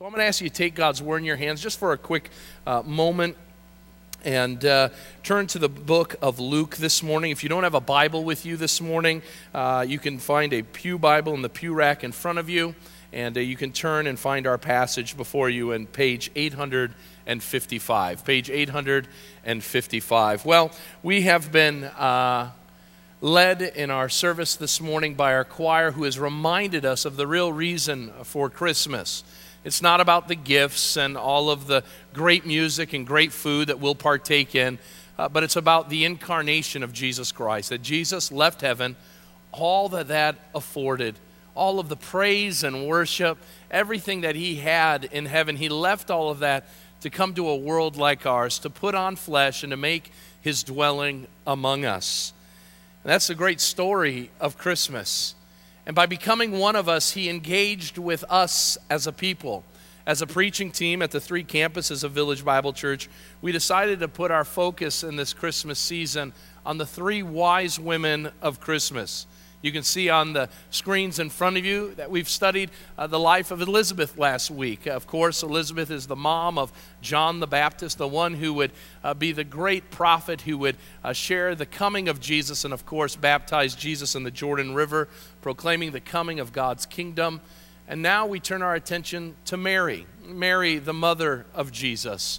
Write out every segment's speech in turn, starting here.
So I'm going to ask you to take God's word in your hands just for a quick uh, moment and uh, turn to the book of Luke this morning. If you don't have a Bible with you this morning, uh, you can find a Pew Bible in the pew rack in front of you, and uh, you can turn and find our passage before you in page 855. Page 855. Well, we have been uh, led in our service this morning by our choir who has reminded us of the real reason for Christmas. It's not about the gifts and all of the great music and great food that we'll partake in, uh, but it's about the incarnation of Jesus Christ. That Jesus left heaven, all that that afforded, all of the praise and worship, everything that he had in heaven, he left all of that to come to a world like ours, to put on flesh and to make his dwelling among us. And that's the great story of Christmas. And by becoming one of us, he engaged with us as a people. As a preaching team at the three campuses of Village Bible Church, we decided to put our focus in this Christmas season on the three wise women of Christmas. You can see on the screens in front of you that we've studied uh, the life of Elizabeth last week. Of course, Elizabeth is the mom of John the Baptist, the one who would uh, be the great prophet who would uh, share the coming of Jesus and, of course, baptize Jesus in the Jordan River, proclaiming the coming of God's kingdom. And now we turn our attention to Mary, Mary, the mother of Jesus.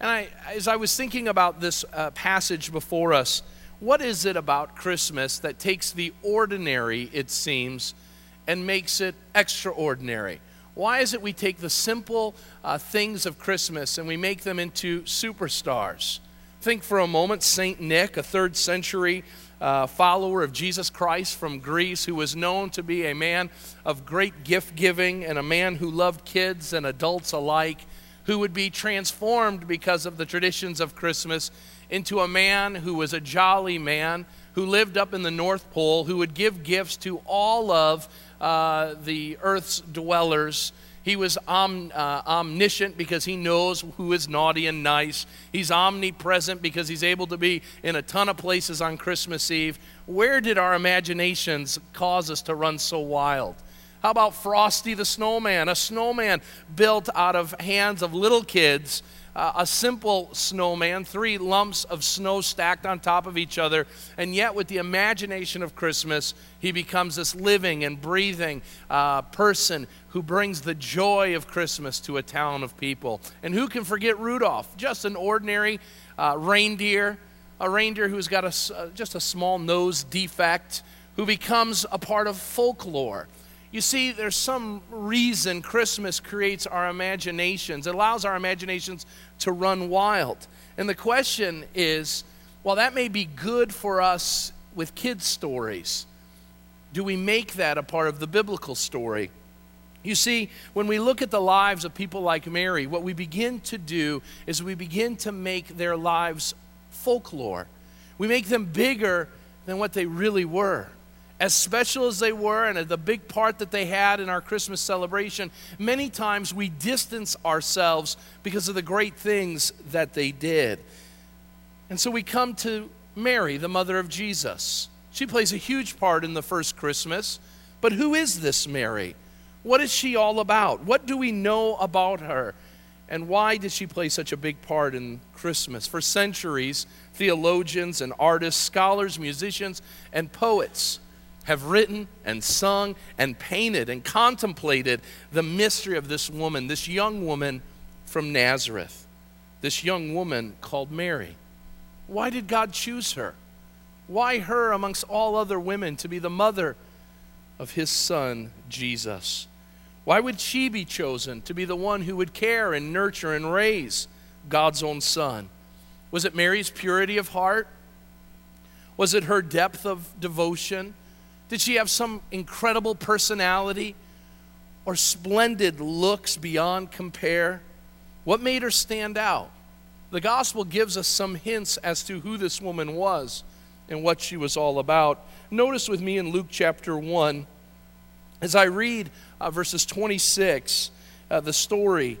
And I, as I was thinking about this uh, passage before us, what is it about Christmas that takes the ordinary, it seems, and makes it extraordinary? Why is it we take the simple uh, things of Christmas and we make them into superstars? Think for a moment St. Nick, a third century uh, follower of Jesus Christ from Greece, who was known to be a man of great gift giving and a man who loved kids and adults alike, who would be transformed because of the traditions of Christmas into a man who was a jolly man who lived up in the North Pole, who would give gifts to all of uh, the earth's dwellers. He was om, uh, omniscient because he knows who is naughty and nice. He's omnipresent because he's able to be in a ton of places on Christmas Eve. Where did our imaginations cause us to run so wild? How about Frosty the Snowman? A snowman built out of hands of little kids uh, a simple snowman, three lumps of snow stacked on top of each other, and yet with the imagination of Christmas, he becomes this living and breathing uh, person who brings the joy of Christmas to a town of people. And who can forget Rudolph? Just an ordinary uh, reindeer, a reindeer who's got a, uh, just a small nose defect, who becomes a part of folklore. You see, there's some reason Christmas creates our imaginations, it allows our imaginations to run wild. And the question is while that may be good for us with kids' stories, do we make that a part of the biblical story? You see, when we look at the lives of people like Mary, what we begin to do is we begin to make their lives folklore. We make them bigger than what they really were as special as they were and the big part that they had in our Christmas celebration, many times we distance ourselves because of the great things that they did. And so we come to Mary, the mother of Jesus. She plays a huge part in the first Christmas. But who is this Mary? What is she all about? What do we know about her? And why did she play such a big part in Christmas? For centuries, theologians and artists, scholars, musicians, and poets have written and sung and painted and contemplated the mystery of this woman, this young woman from Nazareth, this young woman called Mary. Why did God choose her? Why her amongst all other women to be the mother of his son, Jesus? Why would she be chosen to be the one who would care and nurture and raise God's own son? Was it Mary's purity of heart? Was it her depth of devotion? Did she have some incredible personality or splendid looks beyond compare? What made her stand out? The gospel gives us some hints as to who this woman was and what she was all about. Notice with me in Luke chapter 1, as I read uh, verses 26, uh, the story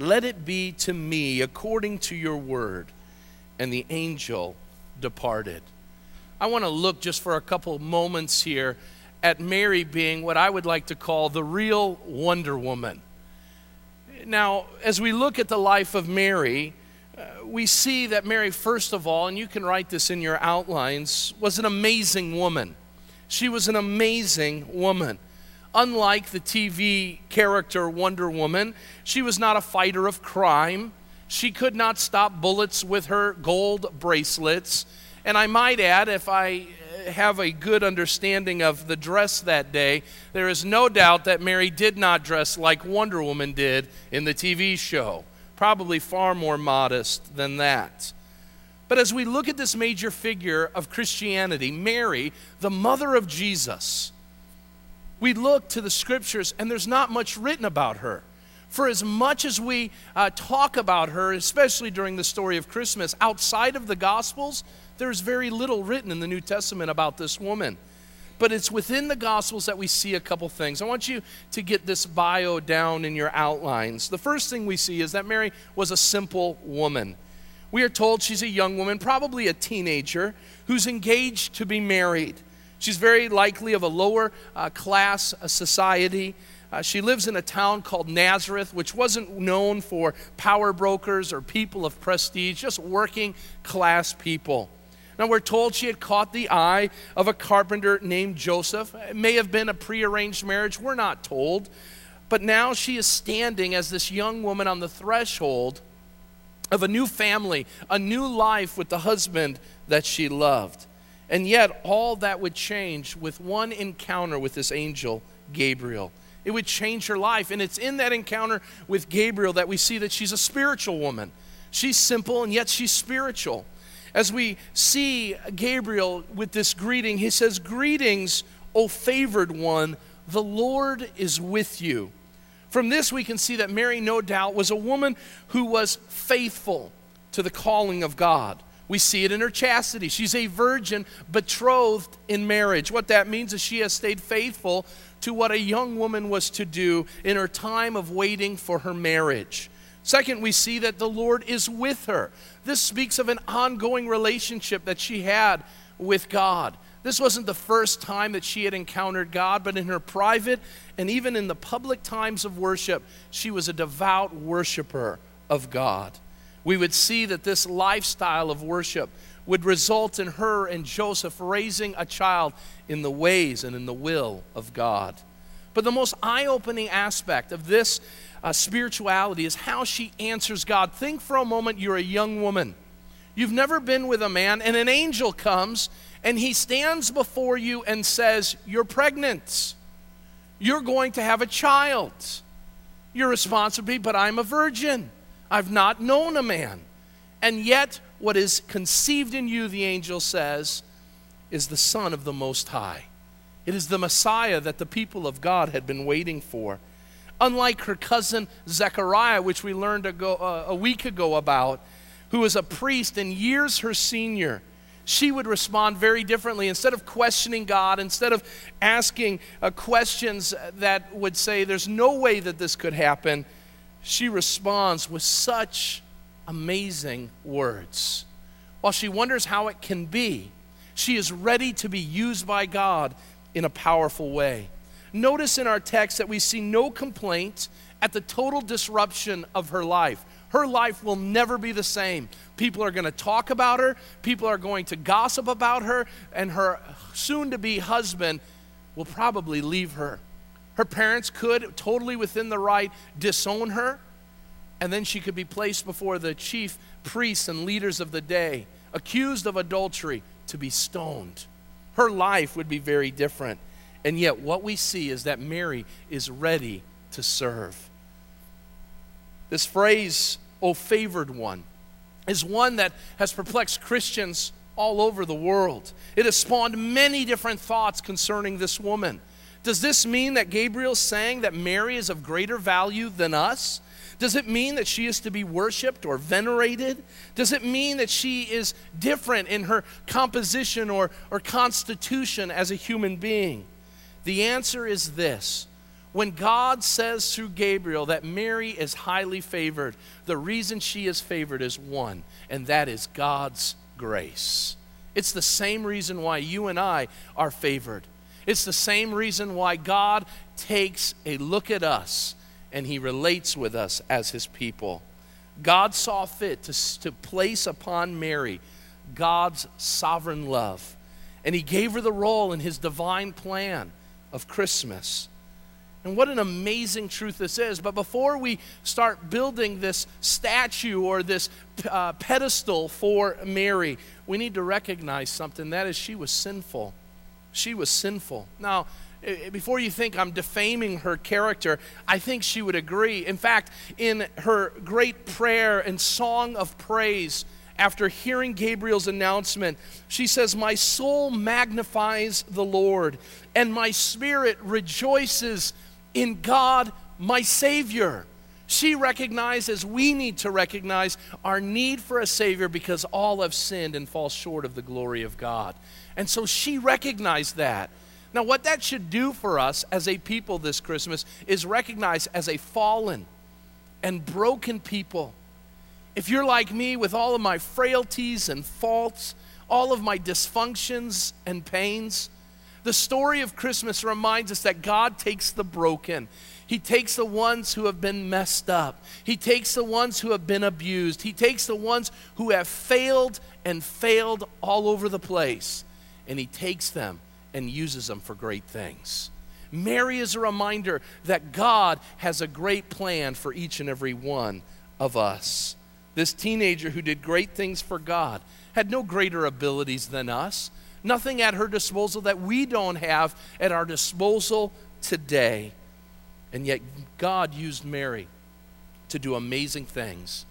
Let it be to me according to your word. And the angel departed. I want to look just for a couple moments here at Mary being what I would like to call the real Wonder Woman. Now, as we look at the life of Mary, uh, we see that Mary, first of all, and you can write this in your outlines, was an amazing woman. She was an amazing woman. Unlike the TV character Wonder Woman, she was not a fighter of crime. She could not stop bullets with her gold bracelets. And I might add, if I have a good understanding of the dress that day, there is no doubt that Mary did not dress like Wonder Woman did in the TV show. Probably far more modest than that. But as we look at this major figure of Christianity, Mary, the mother of Jesus, we look to the scriptures and there's not much written about her. For as much as we uh, talk about her, especially during the story of Christmas, outside of the Gospels, there's very little written in the New Testament about this woman. But it's within the Gospels that we see a couple things. I want you to get this bio down in your outlines. The first thing we see is that Mary was a simple woman. We are told she's a young woman, probably a teenager, who's engaged to be married. She's very likely of a lower uh, class uh, society. Uh, she lives in a town called Nazareth, which wasn't known for power brokers or people of prestige, just working class people. Now, we're told she had caught the eye of a carpenter named Joseph. It may have been a prearranged marriage, we're not told. But now she is standing as this young woman on the threshold of a new family, a new life with the husband that she loved. And yet, all that would change with one encounter with this angel, Gabriel. It would change her life. And it's in that encounter with Gabriel that we see that she's a spiritual woman. She's simple, and yet she's spiritual as we see Gabriel with this greeting, he says, Greetings, O favored one, the Lord is with you. From this, we can see that Mary, no doubt, was a woman who was faithful to the calling of God. We see it in her chastity. She's a virgin betrothed in marriage. What that means is she has stayed faithful to what a young woman was to do in her time of waiting for her marriage. Second, we see that the Lord is with her. This speaks of an ongoing relationship that she had with God. This wasn't the first time that she had encountered God, but in her private and even in the public times of worship, she was a devout worshiper of God. We would see that this lifestyle of worship would result in her and Joseph raising a child in the ways and in the will of God. But the most eye opening aspect of this uh, spirituality is how she answers God. Think for a moment you're a young woman. You've never been with a man, and an angel comes and he stands before you and says, You're pregnant. You're going to have a child. Your response would be, But I'm a virgin. I've not known a man. And yet, what is conceived in you, the angel says, is the Son of the Most High. It is the Messiah that the people of God had been waiting for. Unlike her cousin Zechariah, which we learned ago, uh, a week ago about, who was a priest and years her senior, she would respond very differently. Instead of questioning God, instead of asking uh, questions that would say, There's no way that this could happen, she responds with such amazing words. While she wonders how it can be, she is ready to be used by God in a powerful way. Notice in our text that we see no complaint at the total disruption of her life. Her life will never be the same. People are going to talk about her, people are going to gossip about her, and her soon to be husband will probably leave her. Her parents could, totally within the right, disown her, and then she could be placed before the chief priests and leaders of the day, accused of adultery, to be stoned. Her life would be very different. And yet, what we see is that Mary is ready to serve. This phrase, O favored one, is one that has perplexed Christians all over the world. It has spawned many different thoughts concerning this woman. Does this mean that Gabriel saying that Mary is of greater value than us? Does it mean that she is to be worshiped or venerated? Does it mean that she is different in her composition or, or constitution as a human being? The answer is this when God says through Gabriel that Mary is highly favored, the reason she is favored is one, and that is God's grace. It's the same reason why you and I are favored. It's the same reason why God takes a look at us and he relates with us as his people. God saw fit to, to place upon Mary God's sovereign love, and he gave her the role in his divine plan of Christmas. And what an amazing truth this is. But before we start building this statue or this uh, pedestal for Mary, we need to recognize something that is, she was sinful. She was sinful. Now, before you think I'm defaming her character, I think she would agree. In fact, in her great prayer and song of praise, after hearing Gabriel's announcement, she says, My soul magnifies the Lord, and my spirit rejoices in God, my Savior. She recognizes we need to recognize our need for a Savior because all have sinned and fall short of the glory of God. And so she recognized that. Now, what that should do for us as a people this Christmas is recognize as a fallen and broken people. If you're like me with all of my frailties and faults, all of my dysfunctions and pains, the story of Christmas reminds us that God takes the broken. He takes the ones who have been messed up. He takes the ones who have been abused. He takes the ones who have failed and failed all over the place. And He takes them and uses them for great things. Mary is a reminder that God has a great plan for each and every one of us. This teenager who did great things for God had no greater abilities than us nothing at her disposal that we don't have at our disposal today. And yet, God used Mary to do amazing things.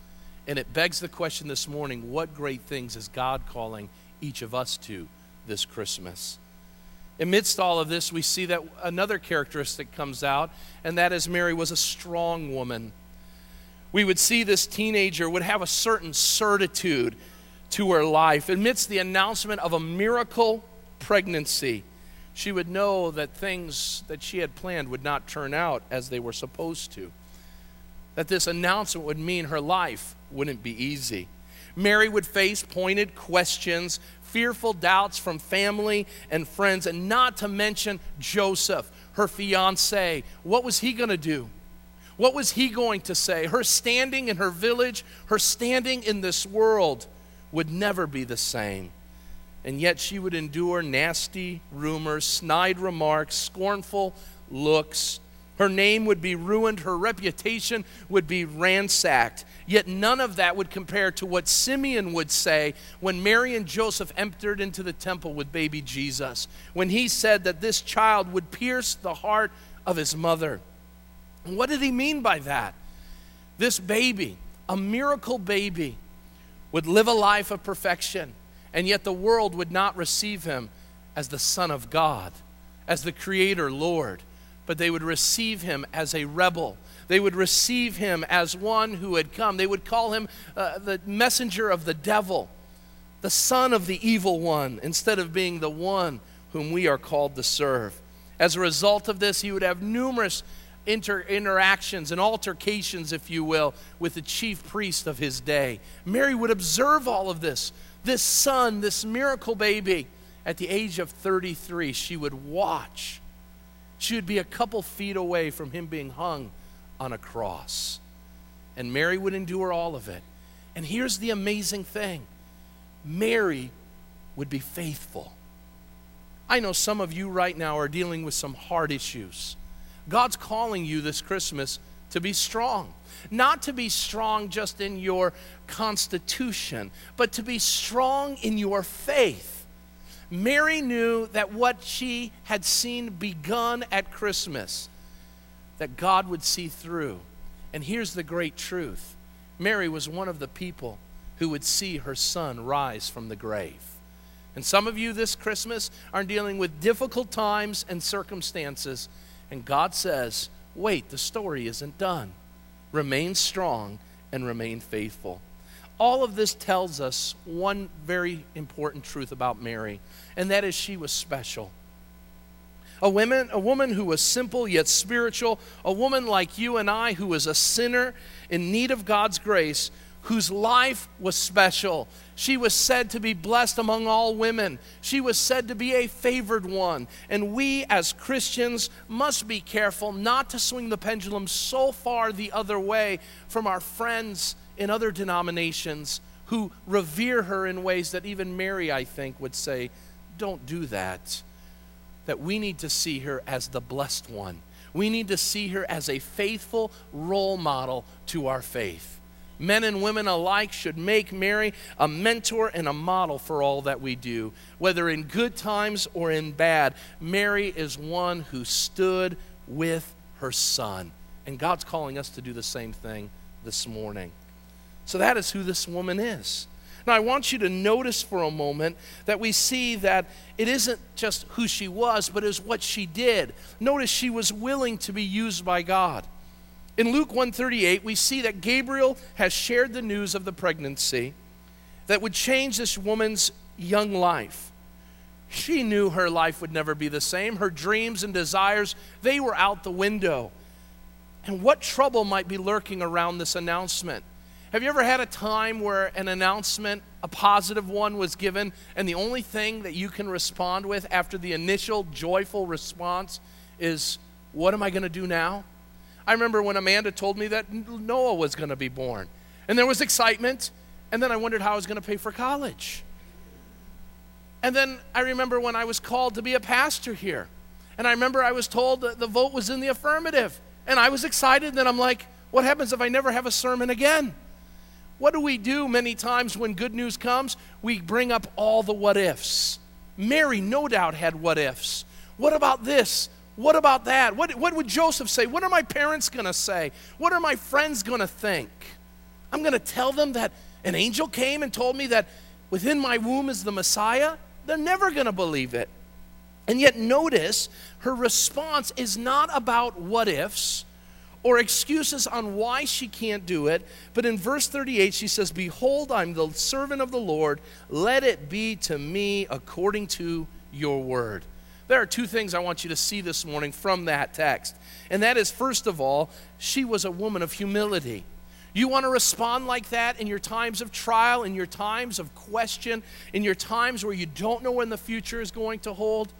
And it begs the question this morning what great things is God calling each of us to this Christmas? Amidst all of this, we see that another characteristic comes out, and that is Mary was a strong woman. We would see this teenager would have a certain certitude to her life. Amidst the announcement of a miracle pregnancy, she would know that things that she had planned would not turn out as they were supposed to. That this announcement would mean her life wouldn't be easy. Mary would face pointed questions, fearful doubts from family and friends, and not to mention Joseph, her fiance. What was he going to do? What was he going to say? Her standing in her village, her standing in this world would never be the same. And yet she would endure nasty rumors, snide remarks, scornful looks. Her name would be ruined, her reputation would be ransacked. Yet none of that would compare to what Simeon would say when Mary and Joseph entered into the temple with baby Jesus, when he said that this child would pierce the heart of his mother. What did he mean by that? This baby, a miracle baby, would live a life of perfection, and yet the world would not receive him as the Son of God, as the Creator Lord, but they would receive him as a rebel. They would receive him as one who had come. They would call him uh, the messenger of the devil, the son of the evil one, instead of being the one whom we are called to serve. As a result of this, he would have numerous inter- interactions and altercations, if you will, with the chief priest of his day. Mary would observe all of this. This son, this miracle baby, at the age of 33, she would watch. She would be a couple feet away from him being hung on a cross. And Mary would endure all of it. And here's the amazing thing Mary would be faithful. I know some of you right now are dealing with some hard issues. God's calling you this Christmas to be strong. Not to be strong just in your constitution, but to be strong in your faith. Mary knew that what she had seen begun at Christmas, that God would see through. And here's the great truth Mary was one of the people who would see her son rise from the grave. And some of you this Christmas are dealing with difficult times and circumstances. And God says, wait, the story isn't done. Remain strong and remain faithful. All of this tells us one very important truth about Mary, and that is she was special. A woman, a woman who was simple yet spiritual, a woman like you and I who was a sinner in need of God's grace, whose life was special. She was said to be blessed among all women. She was said to be a favored one. And we as Christians must be careful not to swing the pendulum so far the other way from our friends in other denominations who revere her in ways that even Mary, I think, would say, don't do that. That we need to see her as the blessed one. We need to see her as a faithful role model to our faith. Men and women alike should make Mary a mentor and a model for all that we do. Whether in good times or in bad, Mary is one who stood with her son. And God's calling us to do the same thing this morning. So that is who this woman is. Now, I want you to notice for a moment that we see that it isn't just who she was, but is what she did. Notice she was willing to be used by God. In Luke 138, we see that Gabriel has shared the news of the pregnancy that would change this woman's young life. She knew her life would never be the same. Her dreams and desires, they were out the window. And what trouble might be lurking around this announcement? Have you ever had a time where an announcement, a positive one, was given, and the only thing that you can respond with after the initial joyful response is, What am I going to do now? I remember when Amanda told me that Noah was going to be born. And there was excitement, and then I wondered how I was going to pay for college. And then I remember when I was called to be a pastor here. And I remember I was told that the vote was in the affirmative. And I was excited, and then I'm like, what happens if I never have a sermon again? What do we do many times when good news comes? We bring up all the what ifs. Mary, no doubt, had what ifs. What about this? What about that? What, what would Joseph say? What are my parents going to say? What are my friends going to think? I'm going to tell them that an angel came and told me that within my womb is the Messiah? They're never going to believe it. And yet, notice her response is not about what ifs or excuses on why she can't do it. But in verse 38, she says, Behold, I'm the servant of the Lord. Let it be to me according to your word. There are two things I want you to see this morning from that text. And that is, first of all, she was a woman of humility. You want to respond like that in your times of trial, in your times of question, in your times where you don't know when the future is going to hold?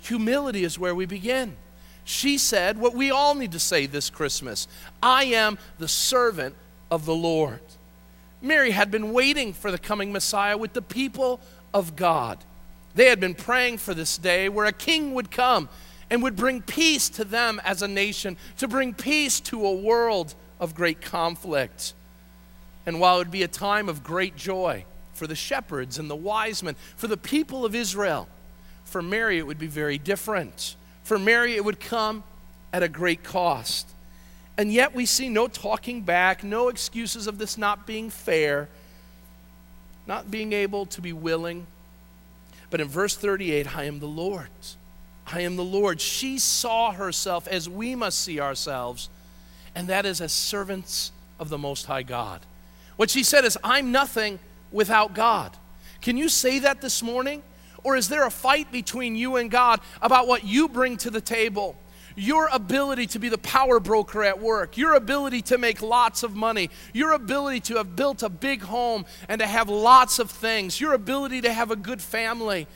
Humility is where we begin. She said what we all need to say this Christmas I am the servant of the Lord. Mary had been waiting for the coming Messiah with the people of God. They had been praying for this day where a king would come and would bring peace to them as a nation, to bring peace to a world of great conflict. And while it would be a time of great joy for the shepherds and the wise men, for the people of Israel, for Mary it would be very different. For Mary it would come at a great cost. And yet we see no talking back, no excuses of this not being fair, not being able to be willing but in verse 38, I am the Lord. I am the Lord. She saw herself as we must see ourselves, and that is as servants of the Most High God. What she said is, I'm nothing without God. Can you say that this morning? Or is there a fight between you and God about what you bring to the table? your ability to be the power broker at work, your ability to make lots of money, your ability to have built a big home and to have lots of things, your ability to have a good family,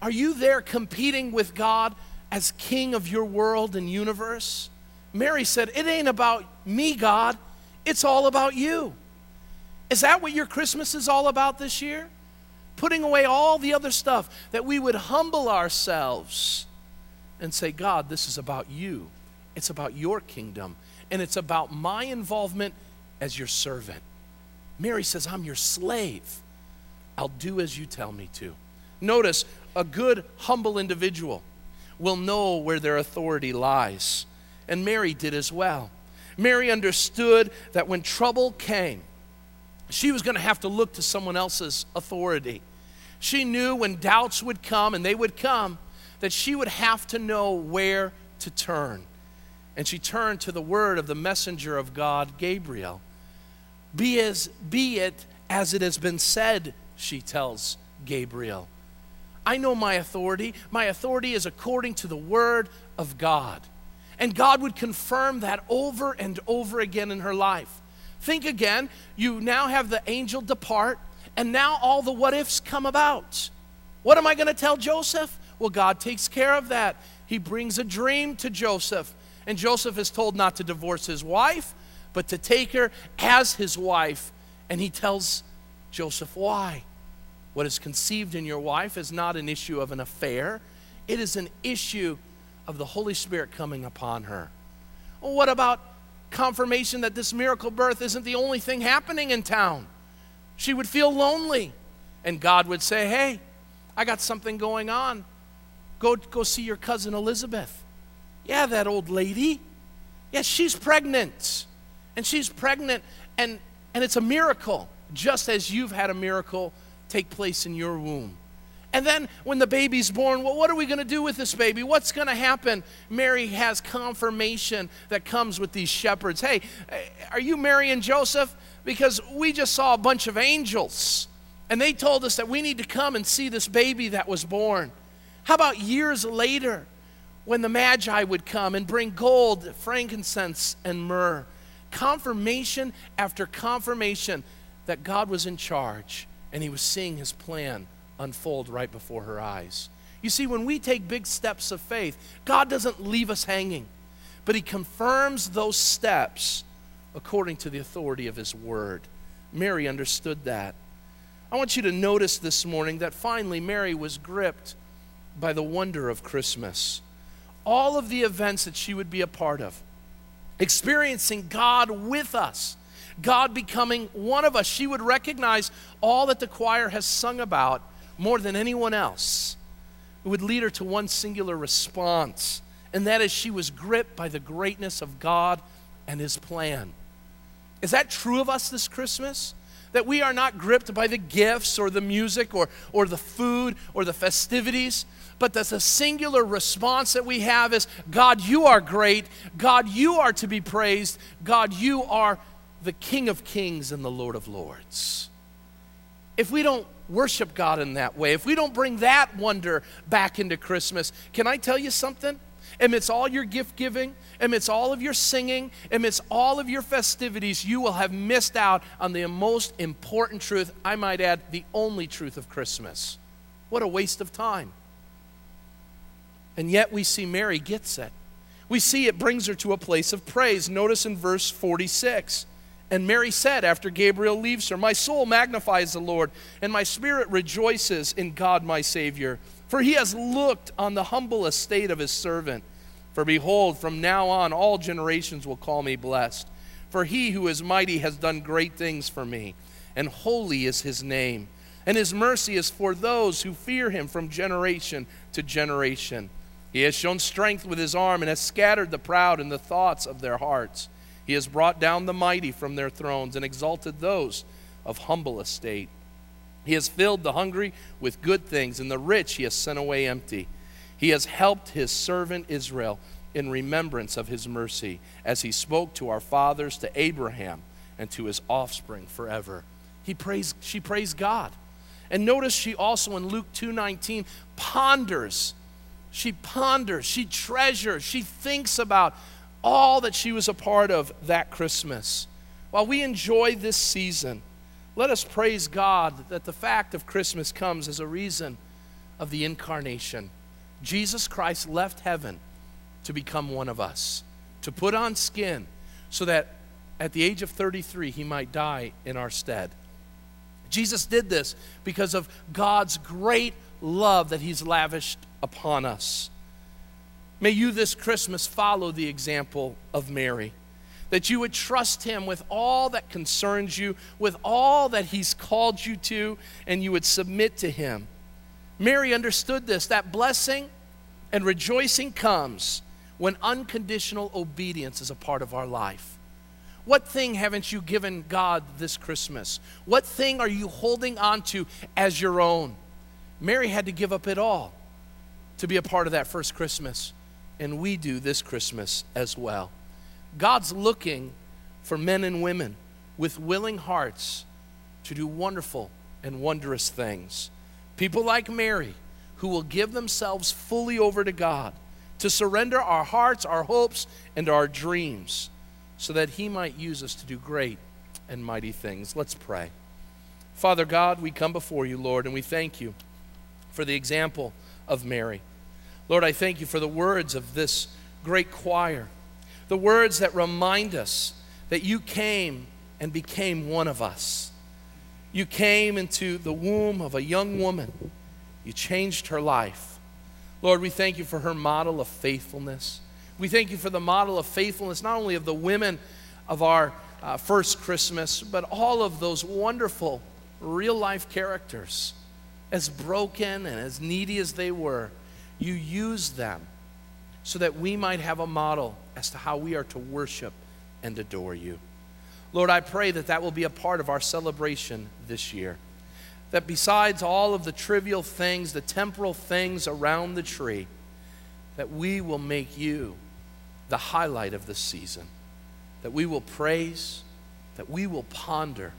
are you there competing with God as king of your world and universe? Mary said, It ain't about me, God. It's all about you. Is that what your Christmas is all about this year? Putting away all the other stuff, that we would humble ourselves and say, God, this is about you. It's about your kingdom. And it's about my involvement as your servant. Mary says, I'm your slave. I'll do as you tell me to. Notice, a good, humble individual will know where their authority lies. And Mary did as well. Mary understood that when trouble came, she was going to have to look to someone else's authority. She knew when doubts would come, and they would come, that she would have to know where to turn. And she turned to the word of the messenger of God, Gabriel. Be, as, be it as it has been said, she tells Gabriel. I know my authority. My authority is according to the word of God. And God would confirm that over and over again in her life. Think again, you now have the angel depart, and now all the what ifs come about. What am I going to tell Joseph? Well, God takes care of that. He brings a dream to Joseph, and Joseph is told not to divorce his wife, but to take her as his wife. And he tells Joseph why. What is conceived in your wife is not an issue of an affair, it is an issue of the Holy Spirit coming upon her. Well, what about confirmation that this miracle birth isn't the only thing happening in town? She would feel lonely, and God would say, Hey, I got something going on. Go, go see your cousin Elizabeth. Yeah, that old lady. Yeah, she's pregnant. And she's pregnant, and, and it's a miracle, just as you've had a miracle take place in your womb. And then when the baby's born, well, what are we going to do with this baby? What's going to happen? Mary has confirmation that comes with these shepherds. Hey, eh, are you Mary and Joseph? Because we just saw a bunch of angels, and they told us that we need to come and see this baby that was born. How about years later when the Magi would come and bring gold, frankincense, and myrrh? Confirmation after confirmation that God was in charge and he was seeing his plan unfold right before her eyes. You see, when we take big steps of faith, God doesn't leave us hanging, but He confirms those steps according to the authority of His Word. Mary understood that. I want you to notice this morning that finally Mary was gripped by the wonder of Christmas. All of the events that she would be a part of, experiencing God with us, God becoming one of us. She would recognize all that the choir has sung about more than anyone else. It would lead her to one singular response, and that is she was gripped by the greatness of God and His plan. Is that true of us this Christmas? That we are not gripped by the gifts or the music or, or the food or the festivities, but that the singular response that we have is God, you are great. God, you are to be praised. God, you are the King of kings and the Lord of lords. If we don't worship God in that way, if we don't bring that wonder back into Christmas, can I tell you something? Amidst all your gift giving, amidst all of your singing, amidst all of your festivities, you will have missed out on the most important truth, I might add, the only truth of Christmas. What a waste of time. And yet we see Mary gets it. We see it brings her to a place of praise. Notice in verse 46. And Mary said, after Gabriel leaves her, My soul magnifies the Lord, and my spirit rejoices in God my Savior. For he has looked on the humble estate of his servant. For behold, from now on all generations will call me blessed. For he who is mighty has done great things for me, and holy is his name. And his mercy is for those who fear him from generation to generation. He has shown strength with his arm and has scattered the proud in the thoughts of their hearts. He has brought down the mighty from their thrones and exalted those of humble estate. He has filled the hungry with good things, and the rich he has sent away empty. He has helped his servant Israel in remembrance of his mercy, as he spoke to our fathers, to Abraham, and to his offspring forever. He prays, she prays God. And notice she also in Luke 2:19 ponders she ponders, she treasures, she thinks about all that she was a part of that Christmas. While we enjoy this season, let us praise God that the fact of Christmas comes as a reason of the incarnation. Jesus Christ left heaven to become one of us, to put on skin, so that at the age of 33 he might die in our stead. Jesus did this because of God's great love that he's lavished upon us. May you this Christmas follow the example of Mary that you would trust Him with all that concerns you, with all that He's called you to, and you would submit to Him. Mary understood this that blessing and rejoicing comes when unconditional obedience is a part of our life. What thing haven't you given God this Christmas? What thing are you holding on to as your own? Mary had to give up it all to be a part of that first Christmas, and we do this Christmas as well. God's looking for men and women with willing hearts to do wonderful and wondrous things. People like Mary who will give themselves fully over to God, to surrender our hearts, our hopes, and our dreams so that He might use us to do great and mighty things. Let's pray. Father God, we come before you, Lord, and we thank you for the example of Mary. Lord, I thank you for the words of this great choir the words that remind us that you came and became one of us. You came into the womb of a young woman. You changed her life. Lord, we thank you for her model of faithfulness. We thank you for the model of faithfulness, not only of the women of our uh, first Christmas, but all of those wonderful real life characters. As broken and as needy as they were, you use them so that we might have a model as to how we are to worship and adore you. Lord, I pray that that will be a part of our celebration this year. That besides all of the trivial things, the temporal things around the tree, that we will make you the highlight of the season. That we will praise, that we will ponder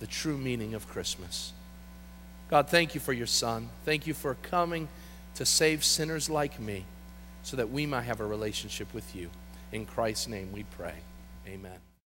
the true meaning of Christmas. God, thank you for your Son. Thank you for coming to save sinners like me so that we might have a relationship with you. In Christ's name we pray. Amen.